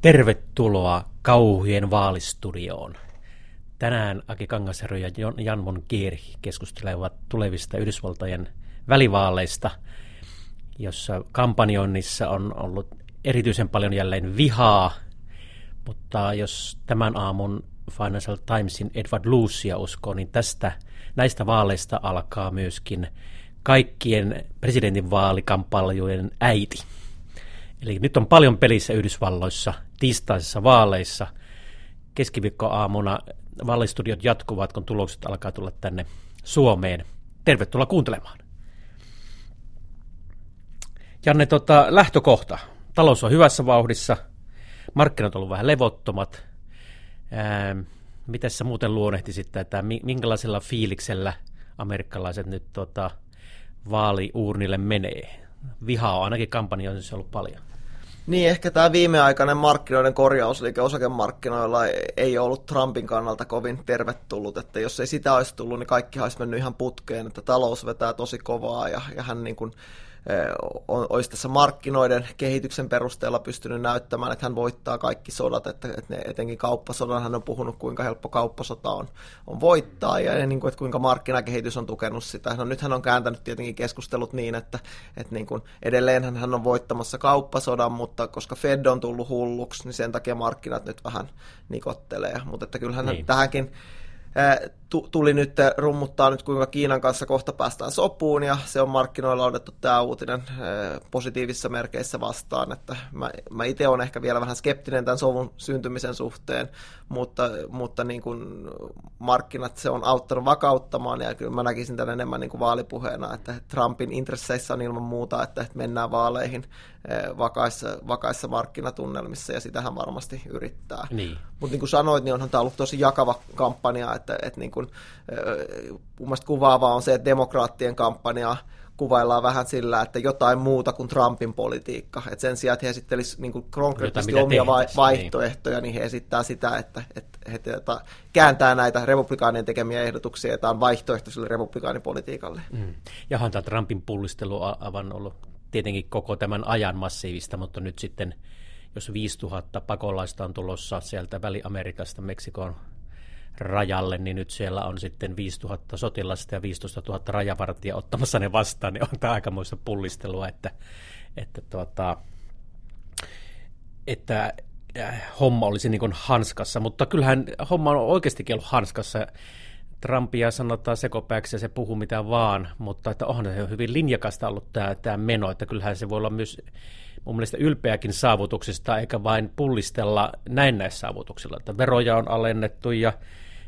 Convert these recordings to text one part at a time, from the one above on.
Tervetuloa kauhien vaalistudioon. Tänään Aki Kangasero ja Jan von Kierhi keskustelevat tulevista Yhdysvaltojen välivaaleista, jossa kampanjoinnissa on ollut erityisen paljon jälleen vihaa, mutta jos tämän aamun Financial Timesin Edward Lucia uskoo, niin tästä näistä vaaleista alkaa myöskin kaikkien presidentinvaalikampanjojen äiti. Eli nyt on paljon pelissä Yhdysvalloissa tiistaisissa vaaleissa. Keskiviikkoaamuna vaalistudiot jatkuvat, kun tulokset alkaa tulla tänne Suomeen. Tervetuloa kuuntelemaan. Janne, tota, lähtökohta. Talous on hyvässä vauhdissa, markkinat ollut vähän levottomat. Ää, miten sä muuten luonnehtisit että minkälaisella fiiliksellä amerikkalaiset nyt tota, vaaliuurnille menee? Vihaa on ainakin kampanjoissa ollut paljon. Niin, ehkä tämä viimeaikainen markkinoiden korjausliike osakemarkkinoilla ei ollut Trumpin kannalta kovin tervetullut, että jos ei sitä olisi tullut, niin kaikki olisi mennyt ihan putkeen, että talous vetää tosi kovaa ja, ja hän niin kuin olisi tässä markkinoiden kehityksen perusteella pystynyt näyttämään, että hän voittaa kaikki sodat, että, että ne, etenkin kauppasodan hän on puhunut, kuinka helppo kauppasota on, on voittaa ja niin kuin, että kuinka markkinakehitys on tukenut sitä. No nyt hän on kääntänyt tietenkin keskustelut niin, että, että niin kuin edelleen hän on voittamassa kauppasodan, mutta koska Fed on tullut hulluksi, niin sen takia markkinat nyt vähän nikottelee. Mutta että kyllähän niin. tähänkin tuli nyt rummuttaa nyt kuinka Kiinan kanssa kohta päästään sopuun ja se on markkinoilla otettu tämä uutinen positiivisissa merkeissä vastaan, että mä, mä itse olen ehkä vielä vähän skeptinen tämän sovun syntymisen suhteen, mutta, mutta niin kuin markkinat se on auttanut vakauttamaan ja kyllä mä näkisin tämän enemmän niin kuin vaalipuheena, että Trumpin intresseissä on ilman muuta, että mennään vaaleihin vakaissa, vakaissa markkinatunnelmissa ja sitähän varmasti yrittää. Niin. Mutta niin kuin sanoit, niin onhan tämä ollut tosi jakava kampanja, että, että niin kuin mun mielestä kuvaavaa on se, että demokraattien kampanja kuvaillaan vähän sillä, että jotain muuta kuin Trumpin politiikka. Et sen sijaan, että he esittelisivät niin konkreettisesti Jota, omia va- vaihtoehtoja, niin. niin he esittää sitä, että, että he että kääntää näitä republikaanien tekemiä ehdotuksia, että on vaihtoehto sille republikaanipolitiikalle. Mm. Jahan tämä Trumpin pullistelu on ollut tietenkin koko tämän ajan massiivista, mutta nyt sitten jos 5000 pakolaista on tulossa sieltä Väli-Amerikasta Meksikoon rajalle, niin nyt siellä on sitten 5000 sotilasta ja 15 000 rajavartia ottamassa ne vastaan, niin on tämä aikamoista pullistelua, että, että, tuota, että äh, homma olisi niin kuin hanskassa, mutta kyllähän homma on oikeastikin ollut hanskassa. Trumpia sanotaan sekopääksi ja se puhuu mitä vaan, mutta että onhan se hyvin linjakasta ollut tämä, tämä meno, että kyllähän se voi olla myös mun mielestä ylpeäkin saavutuksista, eikä vain pullistella näennäissaavutuksilla, että veroja on alennettu ja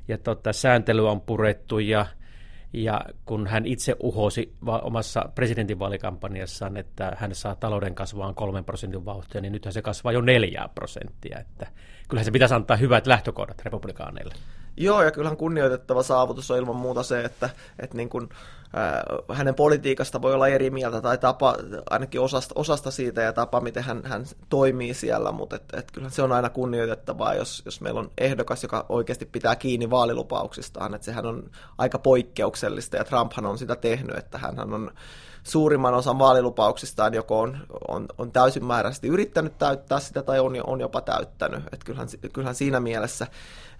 ja tota, sääntely on purettu ja, ja kun hän itse uhosi omassa presidentinvaalikampanjassaan, että hän saa talouden kasvaan kolmen prosentin vauhtia, niin nythän se kasvaa jo neljää prosenttia. Että kyllähän se pitäisi antaa hyvät lähtökohdat republikaaneille. Joo, ja kyllähän kunnioitettava saavutus on ilman muuta se, että, että niin kuin, äh, hänen politiikasta voi olla eri mieltä tai tapa, ainakin osasta, osasta siitä ja tapa, miten hän, hän toimii siellä, mutta et, et kyllähän se on aina kunnioitettavaa, jos, jos meillä on ehdokas, joka oikeasti pitää kiinni vaalilupauksistaan, että sehän on aika poikkeuksellista ja Trumphan on sitä tehnyt, että hän on suurimman osan vaalilupauksistaan joko on, on, on täysimääräisesti yrittänyt täyttää sitä tai on, on jopa täyttänyt. Et kyllähän, kyllähän siinä mielessä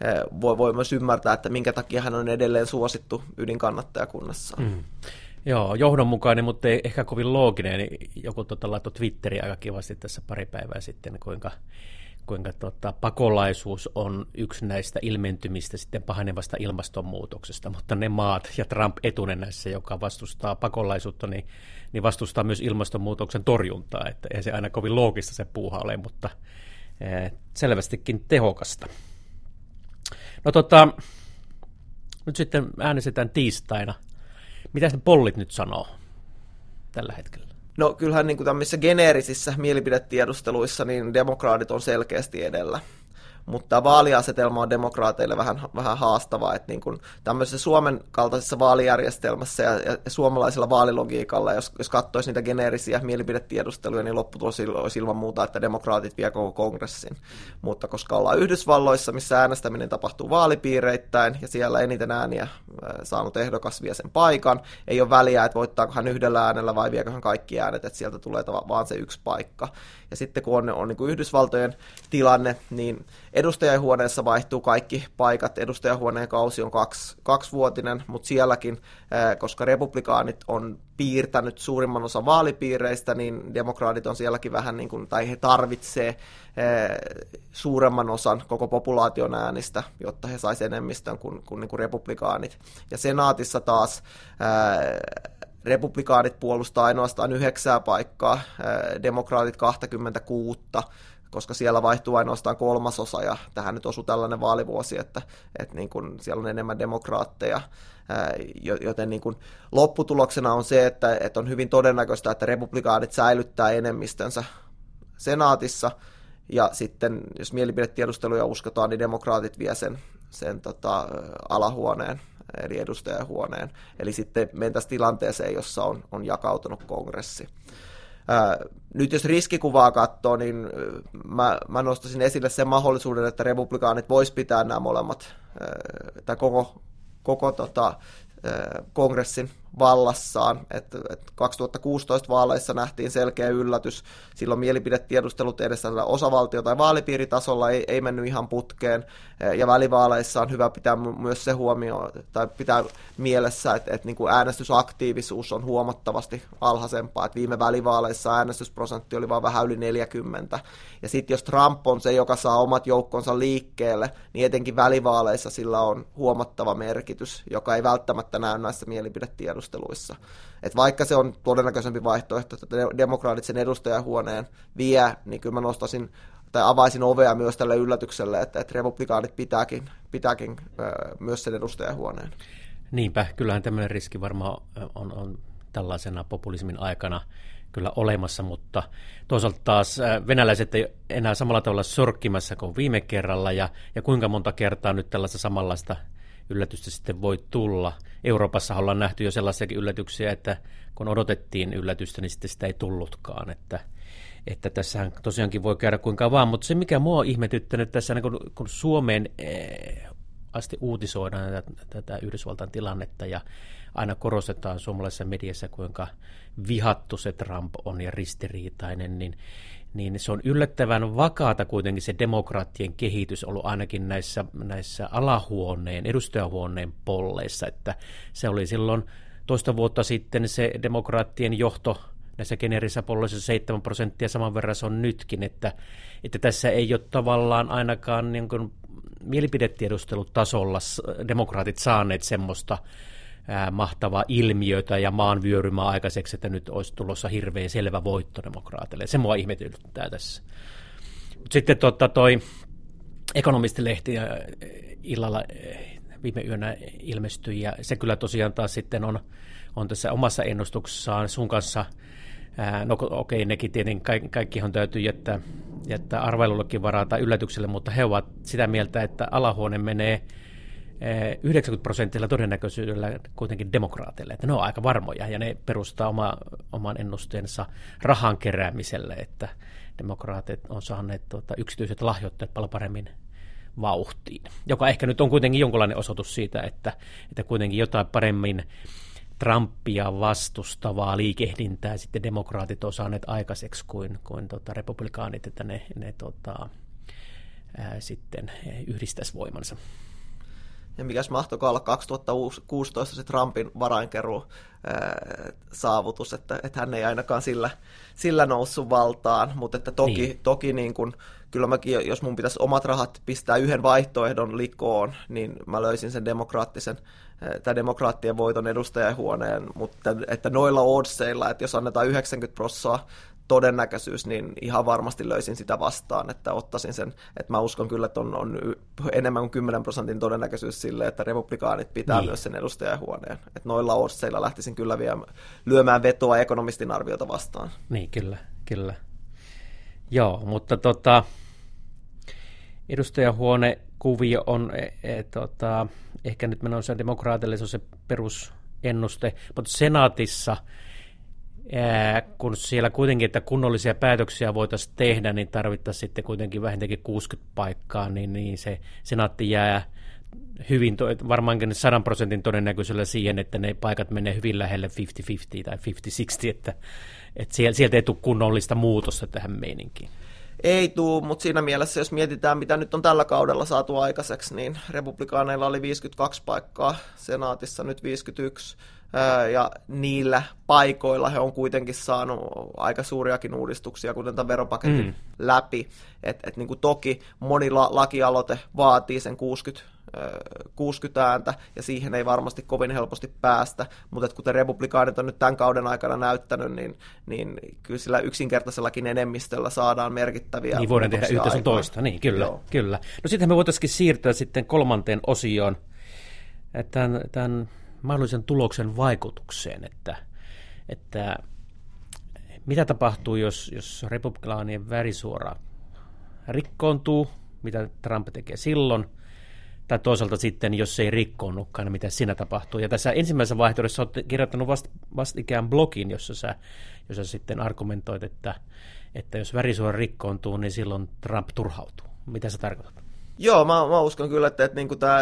eh, voi, voi myös ymmärtää, että minkä takia hän on edelleen suosittu ydinkannattajakunnassa. Mm. Joo, johdonmukainen, mutta ei ehkä kovin looginen. Joku tota, laittoi Twitteriin aika kivasti tässä pari päivää sitten, kuinka kuinka tota, pakolaisuus on yksi näistä ilmentymistä sitten pahenevasta ilmastonmuutoksesta, mutta ne maat ja Trump etunenässä, joka vastustaa pakolaisuutta, niin, niin vastustaa myös ilmastonmuutoksen torjuntaa, että ei se aina kovin loogista se puuha ole, mutta eh, selvästikin tehokasta. No tota, nyt sitten äänestetään tiistaina. Mitä ne pollit nyt sanoo tällä hetkellä? No kyllähän niin kuin tämmöisissä geneerisissä mielipidetiedusteluissa niin demokraatit on selkeästi edellä. Mutta vaaliasetelma on demokraateille vähän, vähän haastava, että niin kuin tämmöisessä Suomen kaltaisessa vaalijärjestelmässä ja, ja suomalaisella vaalilogiikalla, jos, jos katsoisi niitä geneerisiä mielipidetiedusteluja, niin lopputulos olisi ilman muuta, että demokraatit vie koko kongressin. Mutta koska ollaan Yhdysvalloissa, missä äänestäminen tapahtuu vaalipiireittäin ja siellä eniten ääniä saanut ehdokas vie sen paikan, ei ole väliä, että voittaako hän yhdellä äänellä vai viekö hän kaikki äänet, että sieltä tulee vaan se yksi paikka. Ja sitten kun on, on niin kuin Yhdysvaltojen tilanne, niin edustajahuoneessa vaihtuu kaikki paikat. Edustajahuoneen kausi on kaksi, kaksivuotinen, mutta sielläkin, koska republikaanit on piirtänyt suurimman osan vaalipiireistä, niin demokraatit on sielläkin vähän niin kuin, tai he tarvitsee suuremman osan koko populaation äänistä, jotta he saisivat enemmistön kuin, kuin, niin kuin republikaanit. Ja senaatissa taas republikaanit puolustaa ainoastaan yhdeksää paikkaa, demokraatit 26, koska siellä vaihtuu ainoastaan kolmasosa, ja tähän nyt osuu tällainen vaalivuosi, että, että niin kuin siellä on enemmän demokraatteja, joten niin kuin lopputuloksena on se, että, että on hyvin todennäköistä, että republikaanit säilyttää enemmistönsä senaatissa, ja sitten jos mielipidetiedusteluja uskotaan, niin demokraatit vie sen, sen tota, alahuoneen eli edustajahuoneen. Eli sitten mentäisiin tilanteeseen, jossa on, on jakautunut kongressi. Nyt jos riskikuvaa katsoo, niin mä, mä nostaisin esille sen mahdollisuuden, että republikaanit vois pitää nämä molemmat, tai koko, koko tota, kongressin vallassaan. Et, et 2016 vaaleissa nähtiin selkeä yllätys. Silloin mielipidetiedustelut edessä osavaltio- tai vaalipiiritasolla ei, ei mennyt ihan putkeen. Ja välivaaleissa on hyvä pitää myös se huomioon, tai pitää mielessä, että, että niin äänestysaktiivisuus on huomattavasti alhaisempaa. Et viime välivaaleissa äänestysprosentti oli vain vähän yli 40. Ja sitten jos Trump on se, joka saa omat joukkonsa liikkeelle, niin etenkin välivaaleissa sillä on huomattava merkitys, joka ei välttämättä näy näissä mielipidetiedusteluissa keskusteluissa. Et vaikka se on todennäköisempi vaihtoehto, että demokraatit sen edustajahuoneen vie, niin kyllä mä nostasin tai avaisin ovea myös tälle yllätykselle, että, että republikaanit pitääkin, pitääkin myös sen edustajahuoneen. Niinpä, kyllähän tämmöinen riski varmaan on, on tällaisena populismin aikana kyllä olemassa, mutta toisaalta taas venäläiset ei enää samalla tavalla sorkkimassa kuin viime kerralla, ja, ja kuinka monta kertaa nyt tällaista samanlaista yllätystä sitten voi tulla. Euroopassa ollaan nähty jo sellaisiakin yllätyksiä, että kun odotettiin yllätystä, niin sitten sitä ei tullutkaan. Että, että tässähän tosiaankin voi käydä kuinka vaan, mutta se mikä mua on ihmetyttänyt tässä, niin kun, kun Suomeen eh, asti uutisoidaan tätä, tätä Yhdysvaltain tilannetta ja aina korostetaan suomalaisessa mediassa, kuinka vihattu se Trump on ja ristiriitainen, niin niin se on yllättävän vakaata kuitenkin se demokraattien kehitys ollut ainakin näissä, näissä alahuoneen, edustajahuoneen polleissa, että se oli silloin toista vuotta sitten se demokraattien johto näissä generisissä polleissa 7 prosenttia, saman verran se on nytkin, että, että tässä ei ole tavallaan ainakaan niin kuin mielipidetiedustelutasolla demokraatit saaneet semmoista mahtavaa ilmiötä ja maan vyörymää aikaiseksi, että nyt olisi tulossa hirveän selvä voitto demokraateille. Se mua ihmetyttää tässä. Sitten tota, toi ekonomistilehti illalla viime yönä ilmestyi ja se kyllä tosiaan taas sitten on, on tässä omassa ennustuksessaan sun kanssa No okei, okay, nekin tietenkin kaikki, kaikkihan täytyy jättää, jättää arvailullekin varaa tai yllätykselle, mutta he ovat sitä mieltä, että alahuone menee 90 prosentilla todennäköisyydellä kuitenkin demokraateille, että ne on aika varmoja ja ne perustaa oma, oman ennusteensa rahan keräämiselle, että demokraatit on saaneet tuota, yksityiset lahjoitteet paljon paremmin vauhtiin, joka ehkä nyt on kuitenkin jonkinlainen osoitus siitä, että, että kuitenkin jotain paremmin Trumpia vastustavaa liikehdintää sitten demokraatit on saaneet aikaiseksi kuin, kuin tota, republikaanit, että ne, ne tota, ää, sitten yhdistäisi voimansa. Ja mikäs mahtoiko olla 2016 se Trumpin varainkeru saavutus, että, että hän ei ainakaan sillä, sillä noussut valtaan, mutta että toki, niin. toki niin kun, kyllä mäkin, jos mun pitäisi omat rahat pistää yhden vaihtoehdon likoon, niin mä löysin sen demokraattisen tai demokraattien voiton edustajahuoneen, mutta että noilla oddseilla, että jos annetaan 90 prosenttia todennäköisyys, niin ihan varmasti löysin sitä vastaan, että ottaisin sen, että mä uskon kyllä, että on, on enemmän kuin 10 prosentin todennäköisyys sille, että republikaanit pitää niin. myös sen edustajahuoneen. Että noilla orsseilla lähtisin kyllä vielä lyömään vetoa ekonomistin arviota vastaan. Niin, kyllä, kyllä. Joo, mutta tota, edustajahuone kuvio on e, e, tota, ehkä nyt menossa demokraatille se on se perusennuste, mutta senaatissa – kun siellä kuitenkin, että kunnollisia päätöksiä voitaisiin tehdä, niin tarvittaisiin sitten kuitenkin vähintäänkin 60 paikkaa, niin, niin se senaatti jää hyvin, varmaankin 100 prosentin todennäköisellä siihen, että ne paikat menee hyvin lähelle 50-50 tai 50-60, että, että sieltä ei tule kunnollista muutosta tähän meininkiin. Ei tuu, mutta siinä mielessä, jos mietitään, mitä nyt on tällä kaudella saatu aikaiseksi, niin republikaaneilla oli 52 paikkaa, senaatissa nyt 51, ja niillä paikoilla he on kuitenkin saanut aika suuriakin uudistuksia, kuten tämän veropaketin mm. läpi. Et, et niin kuin toki moni la- lakialoite vaatii sen 60 60 ääntä, ja siihen ei varmasti kovin helposti päästä, mutta että kuten republikaanit on nyt tämän kauden aikana näyttänyt, niin, niin kyllä sillä yksinkertaisellakin enemmistöllä saadaan merkittäviä Niin voidaan tehdä yhtä sun toista, niin kyllä, Joo. kyllä. No sitten me voitaisiin siirtyä sitten kolmanteen osioon, tämän, tämän mahdollisen tuloksen vaikutukseen, että, että mitä tapahtuu, jos, jos republikaanien värisuora rikkoontuu, mitä Trump tekee silloin, tai toisaalta sitten, jos se ei rikkoonnutkaan, niin mitä siinä tapahtuu. Ja tässä ensimmäisessä vaihtoehdossa olet kirjoittanut vast, vastikään blogin, jossa sä, jossa sitten argumentoit, että, että jos värisuora rikkoontuu, niin silloin Trump turhautuu. Mitä sä tarkoitat? Joo, mä, mä uskon kyllä, että, että niin tämä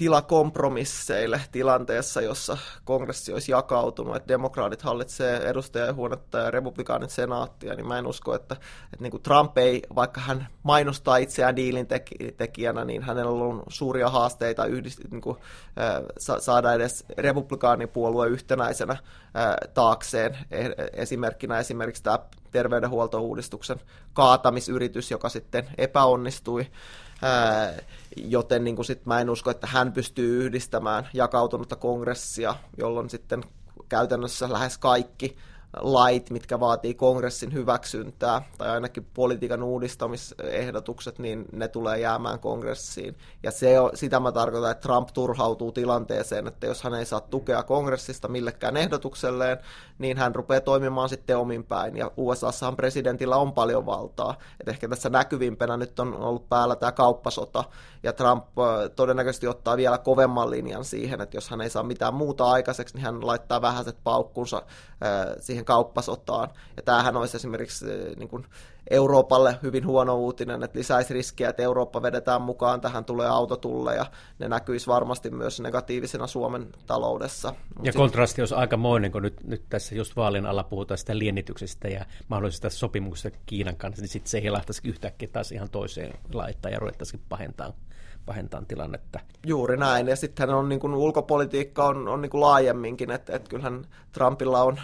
tila kompromisseille tilanteessa, jossa kongressi olisi jakautunut, että demokraatit hallitsee edustajahuonetta ja republikaanit senaattia, niin mä en usko, että, että niin kuin Trump ei, vaikka hän mainostaa itseään diilin tekijänä, niin hänellä on ollut suuria haasteita yhdist, niin kuin, äh, saada edes republikaanipuolue yhtenäisenä taakseen. E, esimerkkinä esimerkiksi tämä terveydenhuoltouudistuksen kaatamisyritys, joka sitten epäonnistui. Joten niin kuin sit mä en usko, että hän pystyy yhdistämään jakautunutta kongressia, jolloin sitten käytännössä lähes kaikki lait, mitkä vaatii kongressin hyväksyntää, tai ainakin politiikan uudistamisehdotukset, niin ne tulee jäämään kongressiin. Ja se on, sitä mä tarkoitan, että Trump turhautuu tilanteeseen, että jos hän ei saa tukea kongressista millekään ehdotukselleen, niin hän rupeaa toimimaan sitten omin päin. Ja USAssahan presidentillä on paljon valtaa. Et ehkä tässä näkyvimpänä nyt on ollut päällä tämä kauppasota, ja Trump todennäköisesti ottaa vielä kovemman linjan siihen, että jos hän ei saa mitään muuta aikaiseksi, niin hän laittaa vähäiset paukkunsa siihen kauppasotaan. Ja tämähän olisi esimerkiksi niin kuin Euroopalle hyvin huono uutinen, että lisäisi riskiä, että Eurooppa vedetään mukaan, tähän tulee autotulle ja ne näkyisi varmasti myös negatiivisena Suomen taloudessa. Mut ja kontrasti olisi aikamoinen, kun nyt, nyt tässä just vaalin alla puhutaan sitä liennityksestä ja mahdollisesta sopimuksesta Kiinan kanssa, niin sitten se hilahtaisi yhtäkkiä taas ihan toiseen laittaa ja ruvettaisiin pahentamaan pahentaa tilannetta. Juuri näin, ja sitten on niin kuin, ulkopolitiikka on, on niin kuin laajemminkin, että, että kyllähän Trumpilla on,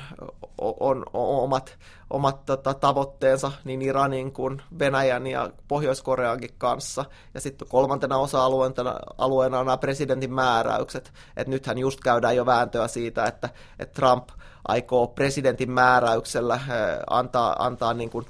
on, on omat, omat tota, tavoitteensa niin Iranin kuin Venäjän ja Pohjois-Koreankin kanssa, ja sitten kolmantena osa-alueena alueena on nämä presidentin määräykset, että nythän just käydään jo vääntöä siitä, että, että Trump aikoo presidentin määräyksellä eh, antaa, antaa niin kuin,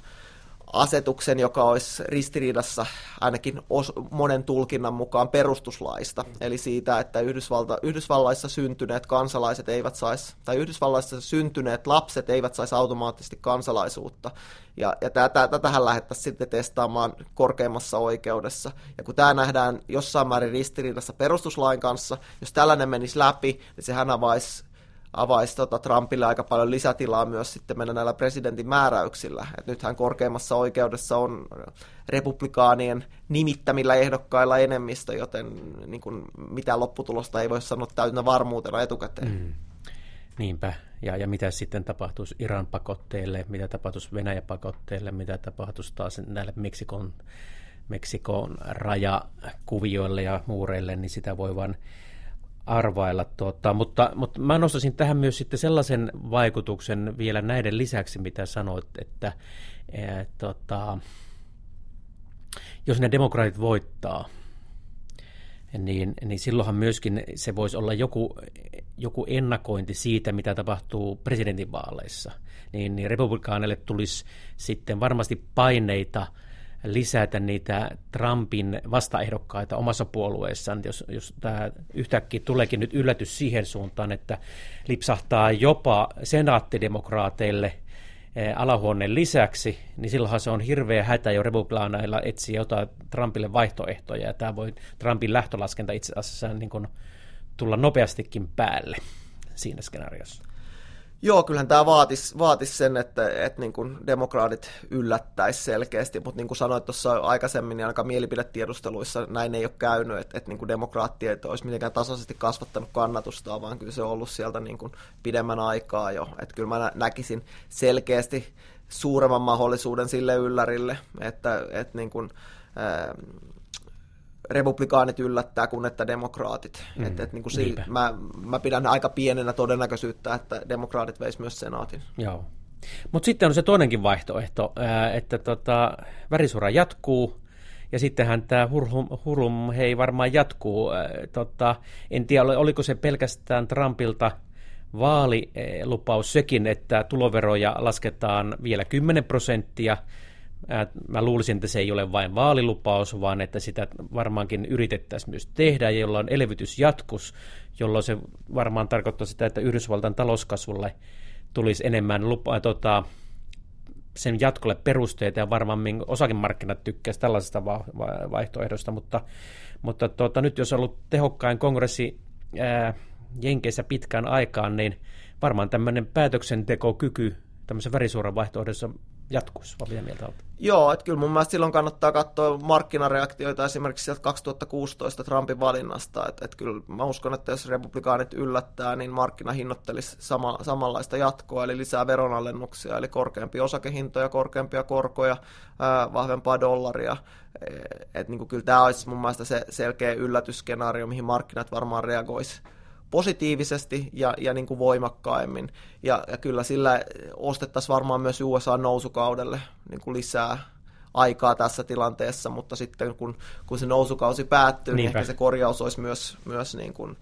asetuksen, joka olisi ristiriidassa ainakin os, monen tulkinnan mukaan perustuslaista, eli siitä, että Yhdysvalta, Yhdysvalloissa syntyneet kansalaiset eivät saisi, tai Yhdysvalloissa syntyneet lapset eivät saisi automaattisesti kansalaisuutta. Ja, ja tätä, tätähän lähdettäisiin sitten testaamaan korkeimmassa oikeudessa. Ja kun tämä nähdään jossain määrin ristiriidassa perustuslain kanssa, jos tällainen menisi läpi, niin sehän avaisi avaisi tota Trumpille aika paljon lisätilaa myös sitten mennä näillä presidentin määräyksillä. Et nythän korkeimmassa oikeudessa on republikaanien nimittämillä ehdokkailla enemmistö, joten niin kuin mitään lopputulosta ei voi sanoa täynnä varmuutena etukäteen. Mm. Niinpä. Ja, ja mitä sitten tapahtuisi Iran pakotteille, mitä tapahtuisi Venäjä pakotteille, mitä tapahtuisi taas näille Meksikon, Meksikon rajakuvioille ja muureille, niin sitä voi vain arvailla. Tuota, mutta, mutta mä nostaisin tähän myös sitten sellaisen vaikutuksen vielä näiden lisäksi, mitä sanoit, että ää, tota, jos ne demokraatit voittaa, niin, niin silloinhan myöskin se voisi olla joku, joku ennakointi siitä, mitä tapahtuu presidentinvaaleissa. Niin, niin republikaaneille tulisi sitten varmasti paineita – lisätä niitä Trumpin vastaehdokkaita omassa puolueessaan, jos, jos tämä yhtäkkiä tuleekin nyt yllätys siihen suuntaan, että lipsahtaa jopa senaattidemokraateille alahuoneen lisäksi, niin silloinhan se on hirveä hätä jo republikaanailla etsiä jotain Trumpille vaihtoehtoja, ja tämä voi Trumpin lähtölaskenta itse asiassa niin kuin tulla nopeastikin päälle siinä skenaariossa. Joo, kyllähän tämä vaatisi, vaatis sen, että, että niin kuin demokraatit yllättäisi selkeästi, mutta niin kuin sanoit tuossa aikaisemmin, niin ainakaan mielipidetiedusteluissa näin ei ole käynyt, että, että niin kuin demokraattia olisi mitenkään tasaisesti kasvattanut kannatusta, vaan kyllä se on ollut sieltä niin kuin pidemmän aikaa jo. Että kyllä mä näkisin selkeästi suuremman mahdollisuuden sille yllärille, että, että niin kuin, republikaanit yllättää kuin että demokraatit. Mm, et, et, niin kuin si- mä, mä pidän aika pienenä todennäköisyyttä, että demokraatit veisi myös senaatin. Joo. Mutta sitten on se toinenkin vaihtoehto, että tota, värisura jatkuu, ja sittenhän tämä hurhum, hurhum hei varmaan jatkuu. Tota, en tiedä, oliko se pelkästään Trumpilta vaalilupaus sekin, että tuloveroja lasketaan vielä 10 prosenttia, Mä luulisin, että se ei ole vain vaalilupaus, vaan että sitä varmaankin yritettäisiin myös tehdä, jolloin elvytys jatkus, jolloin se varmaan tarkoittaa sitä, että Yhdysvaltain talouskasvulle tulisi enemmän lupa, tota, sen jatkolle perusteita ja varmaan osakemarkkinat tykkäisi tällaisesta vaihtoehdosta, mutta, mutta tota, nyt jos on ollut tehokkain kongressi ää, Jenkeissä pitkään aikaan, niin varmaan tämmöinen päätöksentekokyky tämmöisen värisuoran vaihtoehdossa jatkuisi, vai mitä mieltä olet? Joo, että kyllä mun mielestä silloin kannattaa katsoa markkinareaktioita esimerkiksi sieltä 2016 Trumpin valinnasta, että, että kyllä mä uskon, että jos republikaanit yllättää, niin markkina hinnoittelisi sama, samanlaista jatkoa, eli lisää veronalennuksia, eli korkeampia osakehintoja, korkeampia korkoja, ää, vahvempaa dollaria, että niin kyllä tämä olisi mun mielestä se selkeä yllätysskenaario, mihin markkinat varmaan reagoisi positiivisesti ja, ja niin kuin voimakkaimmin. Ja, ja kyllä sillä ostettaisiin varmaan myös USA nousukaudelle niin kuin lisää aikaa tässä tilanteessa, mutta sitten kun, kun se nousukausi päättyy, niin Niinpä. niin ehkä se korjaus olisi myös, myös niin kuin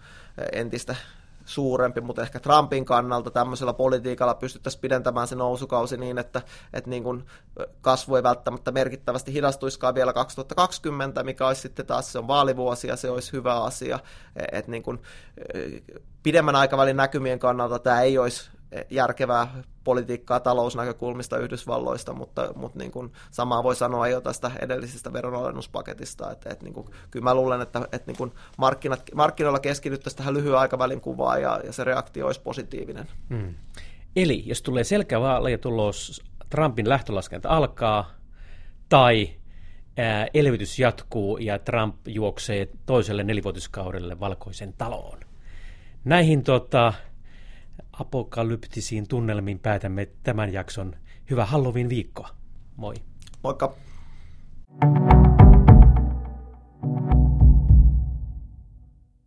entistä suurempi, mutta ehkä Trumpin kannalta tämmöisellä politiikalla pystyttäisiin pidentämään se nousukausi niin, että, että niin kuin kasvu ei välttämättä merkittävästi hidastuiskaan vielä 2020, mikä olisi sitten taas se on vaalivuosi ja se olisi hyvä asia. Että niin kuin, pidemmän aikavälin näkymien kannalta tämä ei olisi järkevää politiikkaa talousnäkökulmista Yhdysvalloista, mutta, mutta niin kuin samaa voi sanoa jo tästä edellisestä veronalennuspaketista. Että, että niin kuin, kyllä mä luulen, että, että niin kuin markkinat, markkinoilla keskityttäisiin tähän lyhyen aikavälin kuvaan ja, ja se reaktio olisi positiivinen. Hmm. Eli jos tulee selkeä tulos, Trumpin lähtölaskenta alkaa tai ää, elvytys jatkuu ja Trump juoksee toiselle nelivuotiskaudelle valkoisen taloon. Näihin tota, apokalyptisiin tunnelmiin päätämme tämän jakson. Hyvää Halloween-viikkoa. Moi. Moikka.